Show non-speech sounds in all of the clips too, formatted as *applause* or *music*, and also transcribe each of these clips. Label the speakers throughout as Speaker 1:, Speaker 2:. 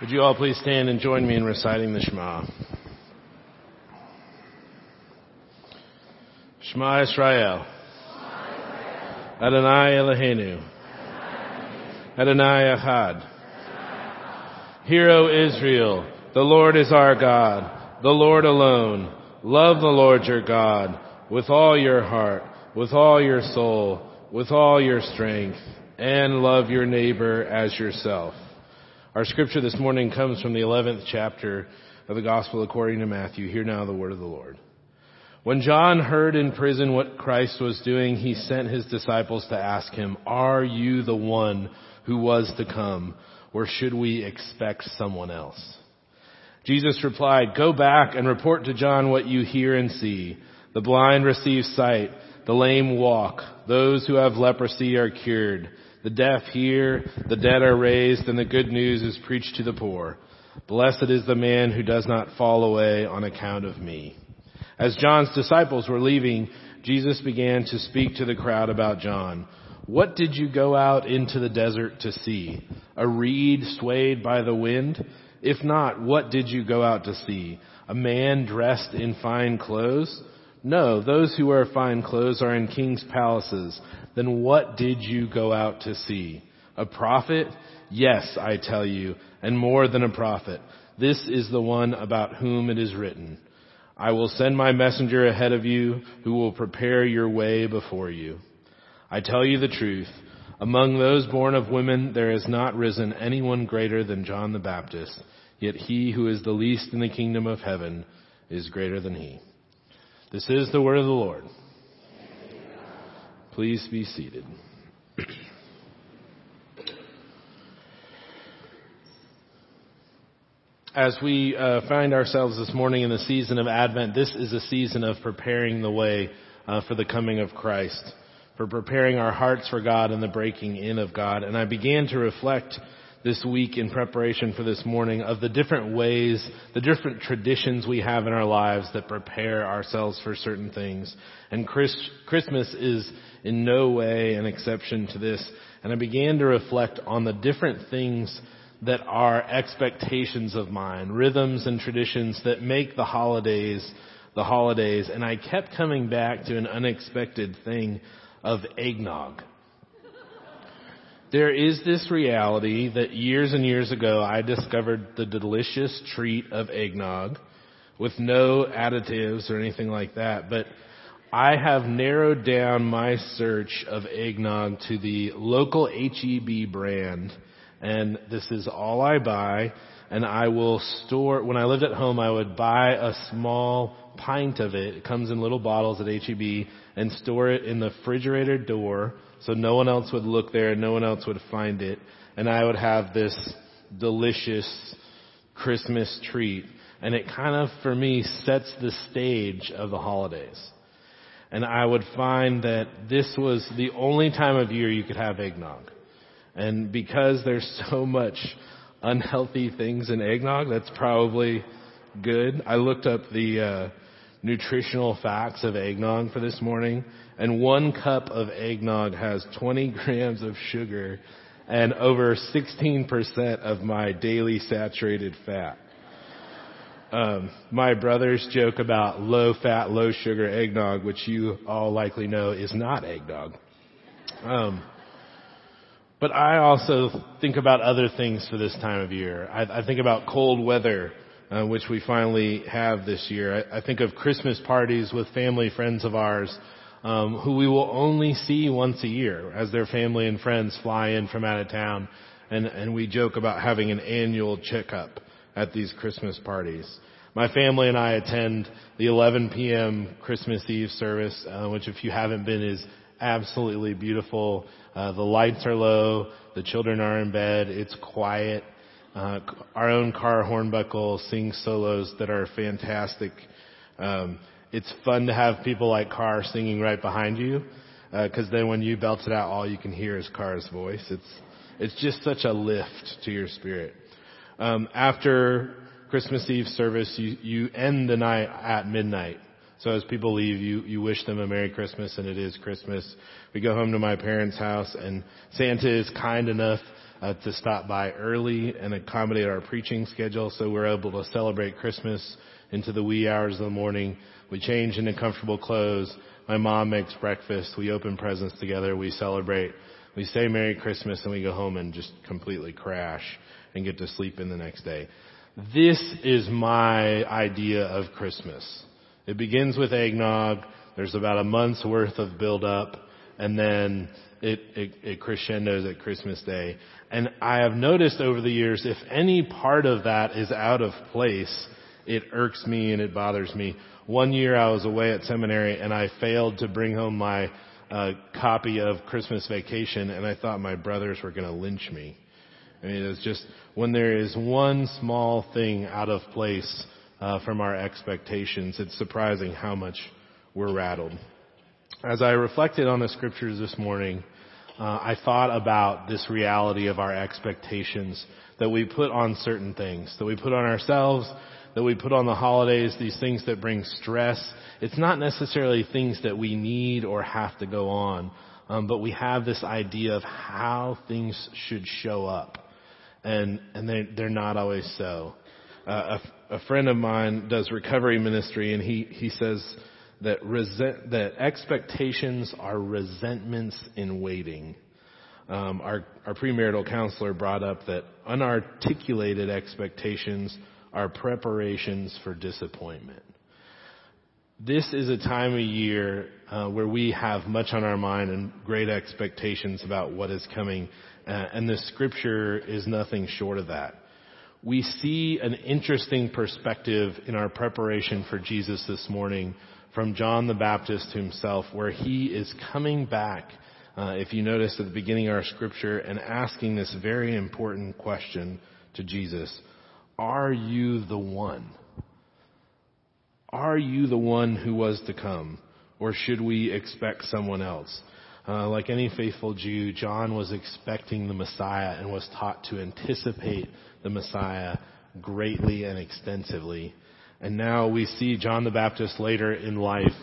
Speaker 1: Would you all please stand and join me in reciting the Shema? Shema Israel. Adonai Eloheinu. Adonai Echad. Hear, O Israel, the Lord is our God, the Lord alone. Love the Lord your God with all your heart, with all your soul, with all your strength, and love your neighbor as yourself. Our scripture this morning comes from the 11th chapter of the Gospel according to Matthew. Hear now the word of the Lord. When John heard in prison what Christ was doing, he sent his disciples to ask him, Are you the one who was to come, or should we expect someone else? Jesus replied, Go back and report to John what you hear and see. The blind receive sight, the lame walk, those who have leprosy are cured the deaf hear, the dead are raised, and the good news is preached to the poor. Blessed is the man who does not fall away on account of me. As John's disciples were leaving, Jesus began to speak to the crowd about John. What did you go out into the desert to see? A reed swayed by the wind? If not, what did you go out to see? A man dressed in fine clothes? No, those who wear fine clothes are in king's palaces. Then what did you go out to see? A prophet? Yes, I tell you, and more than a prophet. This is the one about whom it is written. I will send my messenger ahead of you who will prepare your way before you. I tell you the truth. Among those born of women, there has not risen anyone greater than John the Baptist, yet he who is the least in the kingdom of heaven is greater than he. This is the word of the Lord. Please be seated. As we uh, find ourselves this morning in the season of Advent, this is a season of preparing the way uh, for the coming of Christ, for preparing our hearts for God and the breaking in of God. And I began to reflect this week in preparation for this morning of the different ways, the different traditions we have in our lives that prepare ourselves for certain things. And Chris, Christmas is in no way an exception to this. And I began to reflect on the different things that are expectations of mine, rhythms and traditions that make the holidays the holidays. And I kept coming back to an unexpected thing of eggnog. There is this reality that years and years ago I discovered the delicious treat of eggnog with no additives or anything like that, but I have narrowed down my search of eggnog to the local HEB brand and this is all I buy and I will store, when I lived at home I would buy a small pint of it, it comes in little bottles at HEB and store it in the refrigerator door so no one else would look there, and no one else would find it, and I would have this delicious Christmas treat. And it kind of, for me, sets the stage of the holidays. And I would find that this was the only time of year you could have eggnog. And because there's *laughs* so much unhealthy things in eggnog, that's probably good. I looked up the uh, nutritional facts of eggnog for this morning, and one cup of eggnog has 20 *laughs* grams of sugar and over 16% of my daily saturated fat. Um, my brothers joke about low fat, low sugar eggnog, which you all likely know is not eggnog. Um, but I also think about other things for this time of year. I, I think about cold weather, uh, which we finally have this year. I, I think of Christmas parties with family friends of ours um, who we will only see once a year as their family and friends fly in from out of town, and and we joke about having an annual checkup at these Christmas parties. My family and I attend the 11 p.m. Christmas Eve service, uh, which if you haven't been is absolutely beautiful. Uh, the lights are low, the children are in bed, it's quiet. Uh, our own Carr Hornbuckle sings solos that are fantastic. Um, it's fun to have people like Carr singing right behind you, because uh, then when you belt it out, all you can hear is Carr's voice. It's it's just such a lift to your spirit. Um, after Christmas Eve service, you you end the night at midnight. So as people leave, you you wish them a Merry Christmas, and it is Christmas. We go home to my parents' house, and Santa is kind enough uh, to stop by early and accommodate our preaching schedule so we're able to celebrate Christmas into the wee hours of the morning. We change into comfortable clothes. My mom makes breakfast. We open presents together. We celebrate. We say Merry Christmas and we go home and just completely crash and get to sleep in the next day. This is my idea of Christmas. It begins with eggnog. There's about a month's worth of build up and then it, it, it crescendos at Christmas Day. And I have noticed over the years, if any part of that is out of place, it irks me and it bothers me. One year I was away at seminary and I failed to bring home my uh, copy of Christmas Vacation and I thought my brothers were going to lynch me. I mean, it's just when there is one small thing out of place uh, from our expectations, it's surprising how much we're rattled. As I reflected on the scriptures this morning, uh, I thought about this reality of our expectations that we put on certain things, that we put on ourselves, that we put on the holidays, these things that bring stress. It's not necessarily things that we need or have to go on, um, but we have this idea of how things should show up, and and they they're not always so. Uh, a, a friend of mine does recovery ministry, and he he says that resent that expectations are resentments in waiting. Um, our our premarital counselor brought up that unarticulated expectations are preparations for disappointment. This is a time of year uh, where we have much on our mind and great expectations about what is coming, uh, and the scripture is nothing short of that. We see an interesting perspective in our preparation for Jesus this morning from John the Baptist himself, where he is coming back, uh, if you notice at the beginning of our scripture, and asking this very important question to Jesus. Are you the one? Are you the one who was to come? Or should we expect someone else? Uh, like any faithful Jew, John was expecting the Messiah and was taught to anticipate the Messiah greatly and extensively. And now we see John the Baptist later in life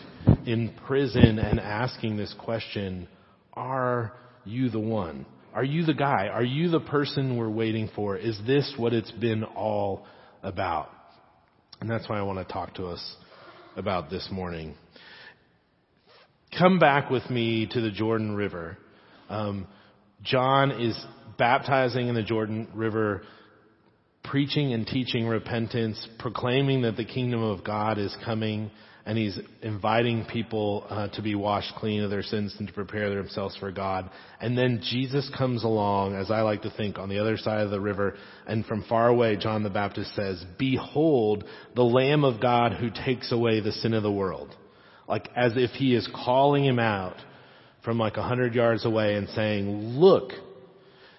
Speaker 1: in prison and asking this question, are you the one? Are you the guy? Are you the person we're waiting for? Is this what it's been all about? And that's why I want to talk to us about this morning. Come back with me to the Jordan River. Um, John is baptizing in the Jordan River, preaching and teaching repentance, proclaiming that the kingdom of God is coming and he's inviting people uh, to be washed clean of their sins and to prepare themselves for God. And then Jesus comes along, as I like to think, on the other side of the river, and from far away, John the Baptist says, "Behold, the Lamb of God who takes away the sin of the world," like as if he is calling him out from like a hundred yards away and saying, "Look."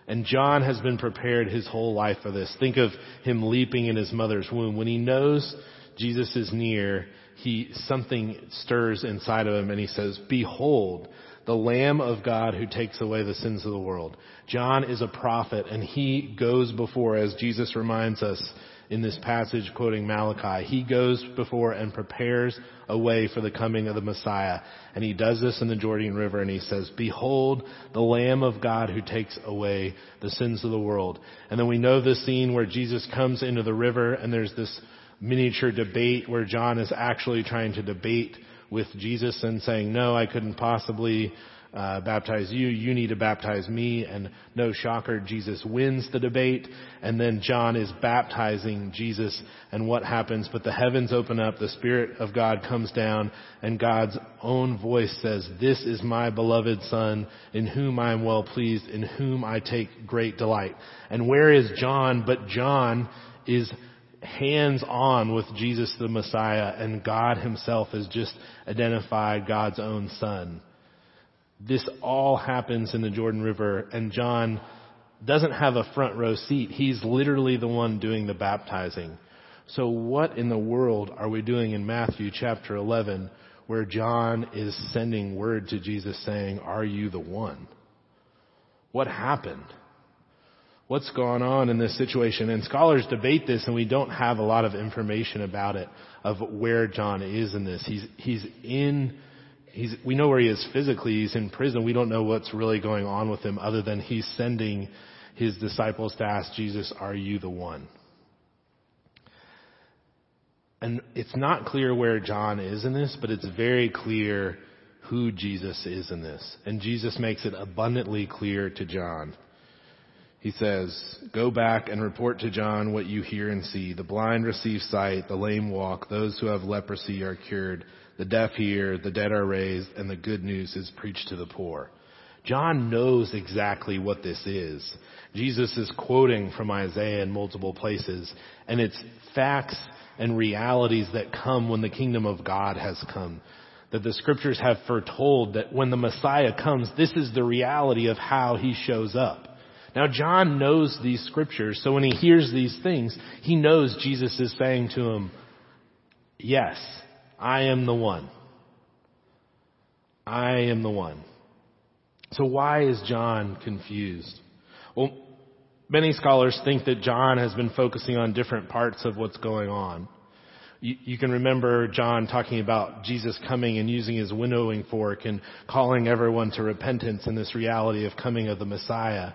Speaker 1: And John has been prepared his whole life for this. Think of him leaping in his mother's womb. When he knows Jesus is near, he, something stirs inside of him and he says, behold, the Lamb of God who takes away the sins of the world. John is a prophet and he goes before, as Jesus reminds us in this passage quoting Malachi, he goes before and prepares a way for the coming of the Messiah. And he does this in the Jordan River and he says, behold the Lamb of God who takes away the sins of the world. And then we know the scene where Jesus comes into the river and there's this miniature debate where John is actually trying to debate with Jesus and saying, no, I couldn't possibly uh, baptize you. You need to baptize me. And no shocker, Jesus wins the debate. And then John is baptizing Jesus. And what happens? But the heavens open up. The Spirit of God comes down and God's own voice says, this is my beloved son in whom I am well pleased, in whom I take great delight. And where is John? But John is hands on with Jesus the Messiah and God himself has just identified God's own son. This all happens in the Jordan River and John doesn't have a front row seat. He's literally the one doing the baptizing. So what in the world are we doing in Matthew chapter 11 where John is sending word to Jesus saying, are you the one? What happened? What's going on in this situation. And scholars debate this and we don't have a lot of information about it of where John is in this. He's, he's in, he's, we know where he is physically. He's in prison. We don't know what's really going on with him other than he's sending his disciples to ask Jesus, are you the one? And it's not clear where John is in this, but it's very clear who Jesus is in this. And Jesus makes it abundantly clear to John. He says, go back and report to John what you hear and see. The blind receive sight, the lame walk, those who have leprosy are cured, the deaf hear, the dead are raised, and the good news is preached to the poor. John knows exactly what this is. Jesus is quoting from Isaiah in multiple places, and it's facts and realities that come when the kingdom of God has come. That the scriptures have foretold that when the Messiah comes, this is the reality of how he shows up. Now John knows these scriptures, so when he hears these things, he knows Jesus is saying to him, yes, I am the one. I am the one. So why is John confused? Well, many scholars think that John has been focusing on different parts of what's going on. You, can remember John talking about Jesus coming and using his winnowing fork and calling everyone to repentance in this reality of coming of the Messiah.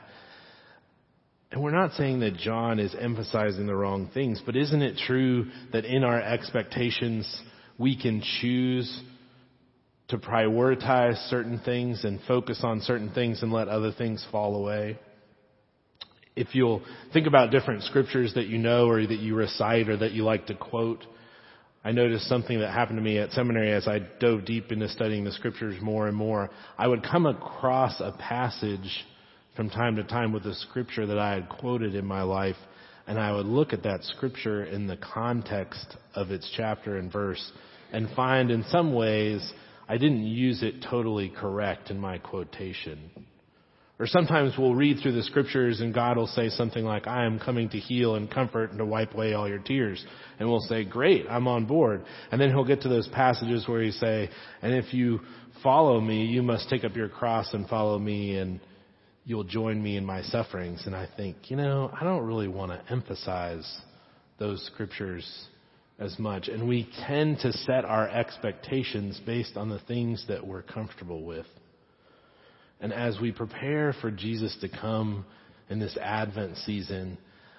Speaker 1: And we're not saying that John is emphasizing the wrong things, but isn't it true that in our expectations we can choose to prioritize certain things and focus on certain things and let other things fall away? If you'll think about different scriptures that you know or that you recite or that you like to quote, I noticed something that happened to me at seminary as I dove deep into studying the scriptures more and more. I would come across a passage from time to time with a scripture that I had quoted in my life, and I would look at that scripture in the context of its chapter and verse and find in some ways I didn't use it totally correct in my quotation. Or sometimes we'll read through the scriptures and God will say something like, I am coming to heal and comfort and to wipe away all your tears. And we'll say, great, I'm on board. And then he'll get to those passages where he say, and if you follow me, you must take up your cross and follow me and you'll join me in my sufferings. And I think, you know, I don't really want to emphasize those scriptures as much. And we tend to set our expectations based on the things that we're comfortable with. And as we prepare for Jesus to come in this Advent season,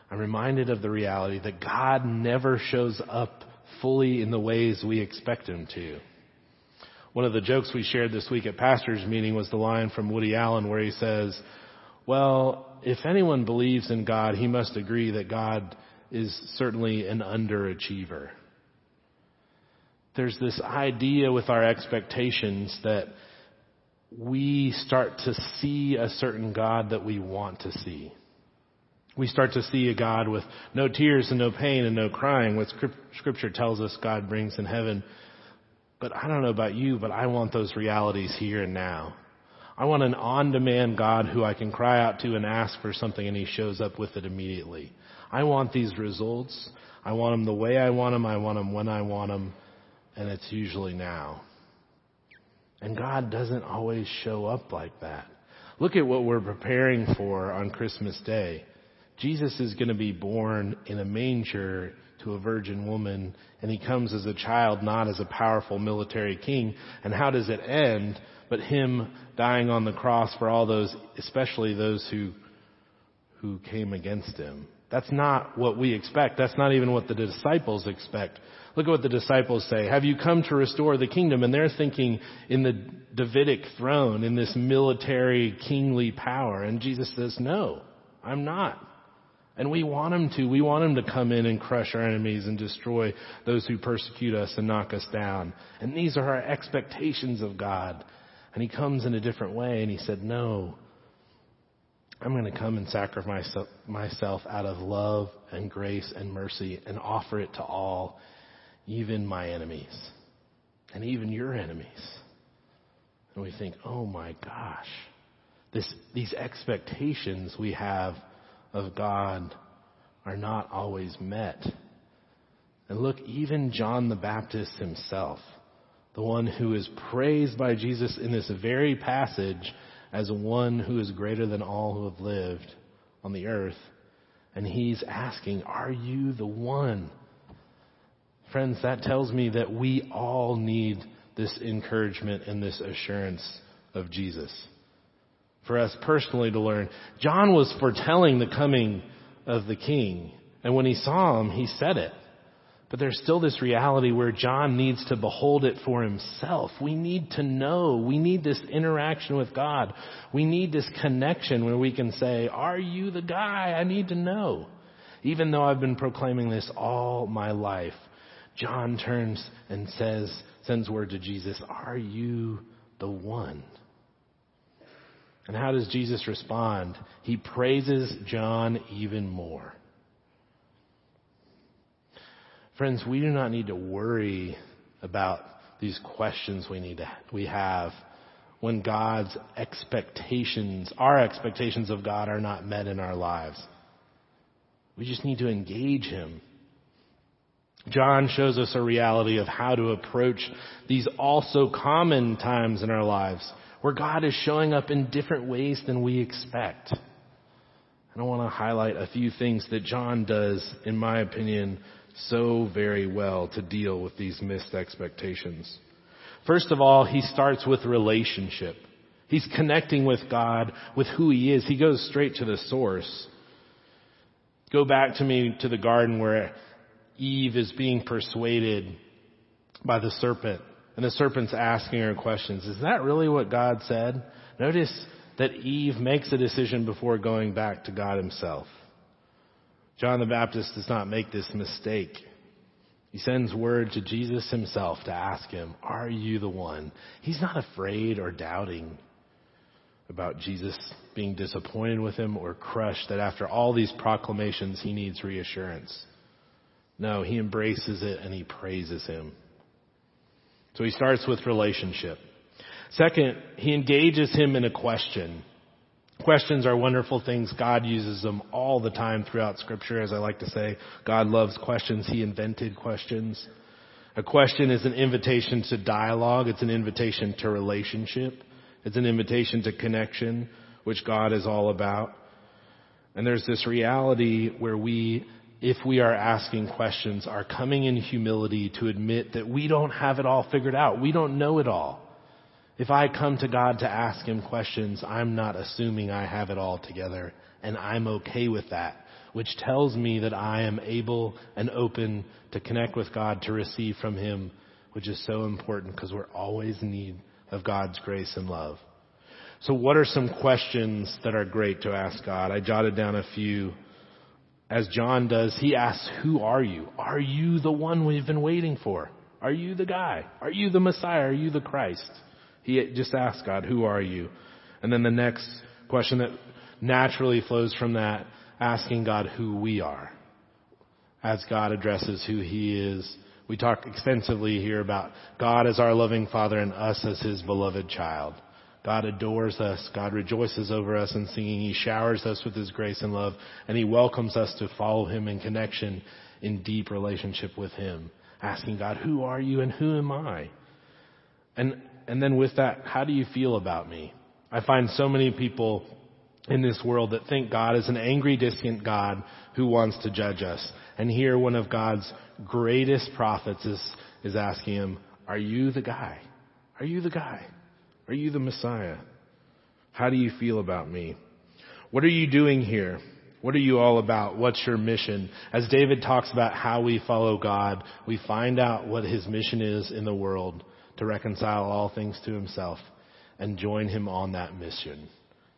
Speaker 1: I'm reminded of the reality that God never shows up fully in the ways we expect Him to. One of the jokes we shared this week at pastor's meeting was the line from Woody Allen where he says, well, if anyone believes in God, he must agree that God is certainly an underachiever. There's this idea with our expectations that we start to see a certain God that we want to see. We start to see a God with no tears and no pain and no crying, what scripture tells us God brings in heaven. But I don't know about you, but I want those realities here and now. I want an on-demand God who I can cry out to and ask for something and he shows up with it immediately. I want these results. I want them the way I want them. I want them when I want them. And it's usually now. And God doesn't always show up like that. Look at what we're preparing for on Christmas Day. Jesus is going to be born in a manger to a virgin woman, and he comes as a child, not as a powerful military king. And how does it end? But him dying on the cross for all those, especially those who, who came against him. That's not what we expect. That's not even what the disciples expect. Look at what the disciples say. Have you come to restore the kingdom? And they're thinking in the Davidic throne, in this military kingly power. And Jesus says, no, I'm not. And we want him to. We want him to come in and crush our enemies and destroy those who persecute us and knock us down. And these are our expectations of God. And he comes in a different way and he said, no, I'm going to come and sacrifice myself out of love and grace and mercy and offer it to all, even my enemies and even your enemies. And we think, oh my gosh, this, these expectations we have of God are not always met. And look, even John the Baptist himself, the one who is praised by Jesus in this very passage as one who is greater than all who have lived on the earth, and he's asking, Are you the one? Friends, that tells me that we all need this encouragement and this assurance of Jesus. For us personally to learn. John was foretelling the coming of the king. And when he saw him, he said it. But there's still this reality where John needs to behold it for himself. We need to know. We need this interaction with God. We need this connection where we can say, are you the guy? I need to know. Even though I've been proclaiming this all my life, John turns and says, sends word to Jesus, are you the one? And how does Jesus respond? He praises John even more. Friends, we do not need to worry about these questions we need to, we have when God's expectations, our expectations of God are not met in our lives. We just need to engage Him. John shows us a reality of how to approach these also common times in our lives where God is showing up in different ways than we expect. And I want to highlight a few things that John does, in my opinion, so very well to deal with these missed expectations. First of all, he starts with relationship. He's connecting with God, with who he is. He goes straight to the source. Go back to me to the garden where Eve is being persuaded by the serpent. And the serpent's asking her questions. Is that really what God said? Notice that Eve makes a decision before going back to God himself. John the Baptist does not make this mistake. He sends word to Jesus himself to ask him, Are you the one? He's not afraid or doubting about Jesus being disappointed with him or crushed that after all these proclamations he needs reassurance. No, he embraces it and he praises him. So he starts with relationship. Second, he engages him in a question. Questions are wonderful things. God uses them all the time throughout scripture, as I like to say. God loves questions. He invented questions. A question is an invitation to dialogue. It's an invitation to relationship. It's an invitation to connection, which God is all about. And there's this reality where we, if we are asking questions, are coming in humility to admit that we don't have it all figured out. We don't know it all. If I come to God to ask Him questions, I'm not assuming I have it all together, and I'm okay with that, which tells me that I am able and open to connect with God to receive from Him, which is so important because we're always in need of God's grace and love. So what are some questions that are great to ask God? I jotted down a few. As John does, he asks, who are you? Are you the one we've been waiting for? Are you the guy? Are you the Messiah? Are you the Christ? He just asks God, who are you? And then the next question that naturally flows from that, asking God who we are. As God addresses who He is. We talk extensively here about God as our loving Father and us as His beloved child. God adores us. God rejoices over us in singing. He showers us with His grace and love. And He welcomes us to follow Him in connection in deep relationship with Him. Asking God, who are you and who am I? And and then with that, how do you feel about me? I find so many people in this world that think God is an angry, distant God who wants to judge us. And here one of God's greatest prophets is, is asking him, are you the guy? Are you the guy? Are you the Messiah? How do you feel about me? What are you doing here? What are you all about? What's your mission? As David talks about how we follow God, we find out what his mission is in the world to reconcile all things to himself and join him on that mission.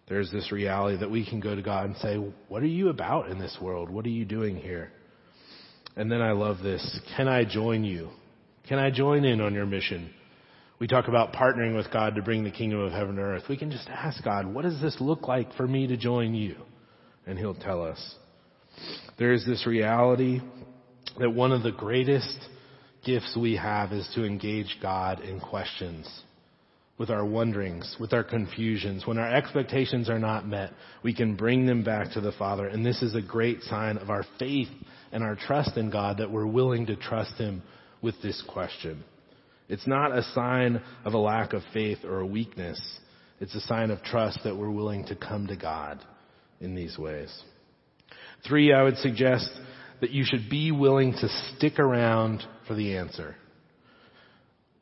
Speaker 1: There's this reality that we can go to God and say, what are you about in this world? What are you doing here? And then I love this. Can I join you? Can I join in on your mission? We talk about partnering with God to bring the kingdom of heaven to earth. We can just ask God, what does this look like for me to join you? And he'll tell us. There is this reality that one of the greatest gifts we have is to engage God in questions with our wonderings, with our confusions. When our expectations are not met, we can bring them back to the Father. And this is a great sign of our faith and our trust in God that we're willing to trust Him with this question. It's not a sign of a lack of faith or a weakness. It's a sign of trust that we're willing to come to God in these ways. Three, I would suggest that you should be willing to stick around for the answer.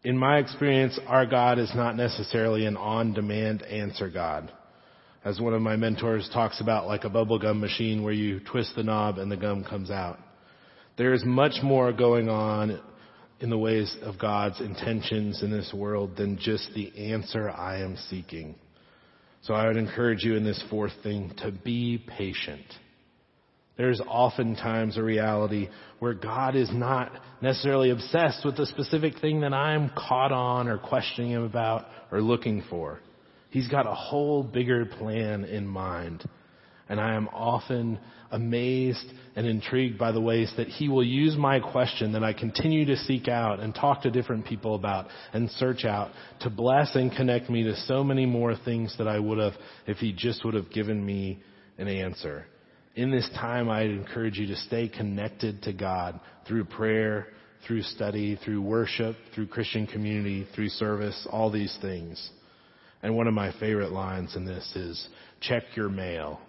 Speaker 1: In my experience, our God is not necessarily an on-demand answer God. as one of my mentors talks about, like a bubblegum machine where you twist the knob and the gum comes out. There is much more going on in the ways of God's intentions in this world than just the answer I am seeking. So I would encourage you in this fourth thing to be patient. There's oftentimes a reality where God is not necessarily obsessed with the specific thing that I'm caught on or questioning him about or looking for. He's got a whole bigger plan in mind. And I am often amazed and intrigued by the ways that he will use my question that I continue to seek out and talk to different people about and search out to bless and connect me to so many more things that I would have if he just would have given me an answer in this time, I encourage you to stay connected to God through prayer, through study, through worship, through Christian community, through service, all these things. And one of my favorite lines in this is, check your mail.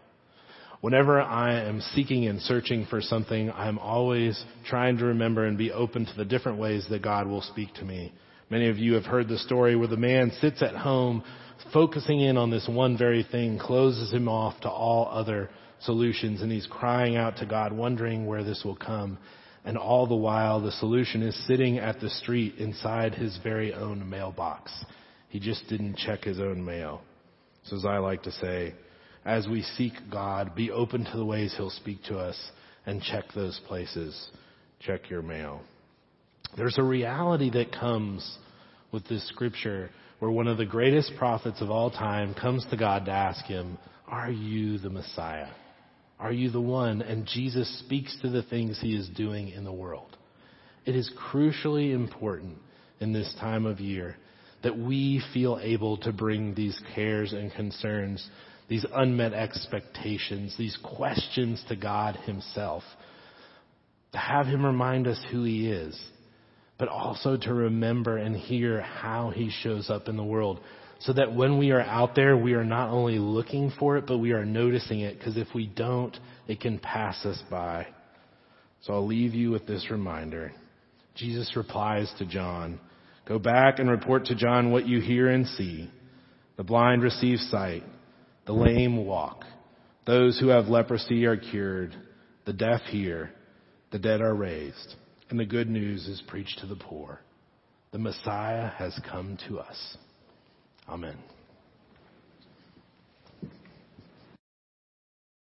Speaker 1: Whenever I am seeking and searching for something, I'm always trying to remember and be open to the different ways that God will speak to me. Many of you have heard the story where the man sits at home focusing in on this one very thing, closes him off to all other solutions and he's crying out to God, wondering where this will come. And all the while, the solution is sitting at the street inside his very own mailbox. He just didn't check his own mail. So as I like to say, as we seek God, be open to the ways he'll speak to us and check those places. Check your mail. There's a reality that comes with this scripture where one of the greatest prophets of all time comes to God to ask him, are you the Messiah? Are you the one? And Jesus speaks to the things he is doing in the world. It is crucially important in this time of year that we feel able to bring these cares and concerns, these unmet expectations, these questions to God himself. To have him remind us who he is, but also to remember and hear how he shows up in the world so that when we are out there, we are not only looking for it, but we are noticing it, because if we don't, it can pass us by. So I'll leave you with this reminder. Jesus replies to John, Go back and report to John what you hear and see. The blind receive sight. The lame walk. Those who have leprosy are cured. The deaf hear. The dead are raised. And the good news is preached to the poor. The Messiah has come to us. Amen.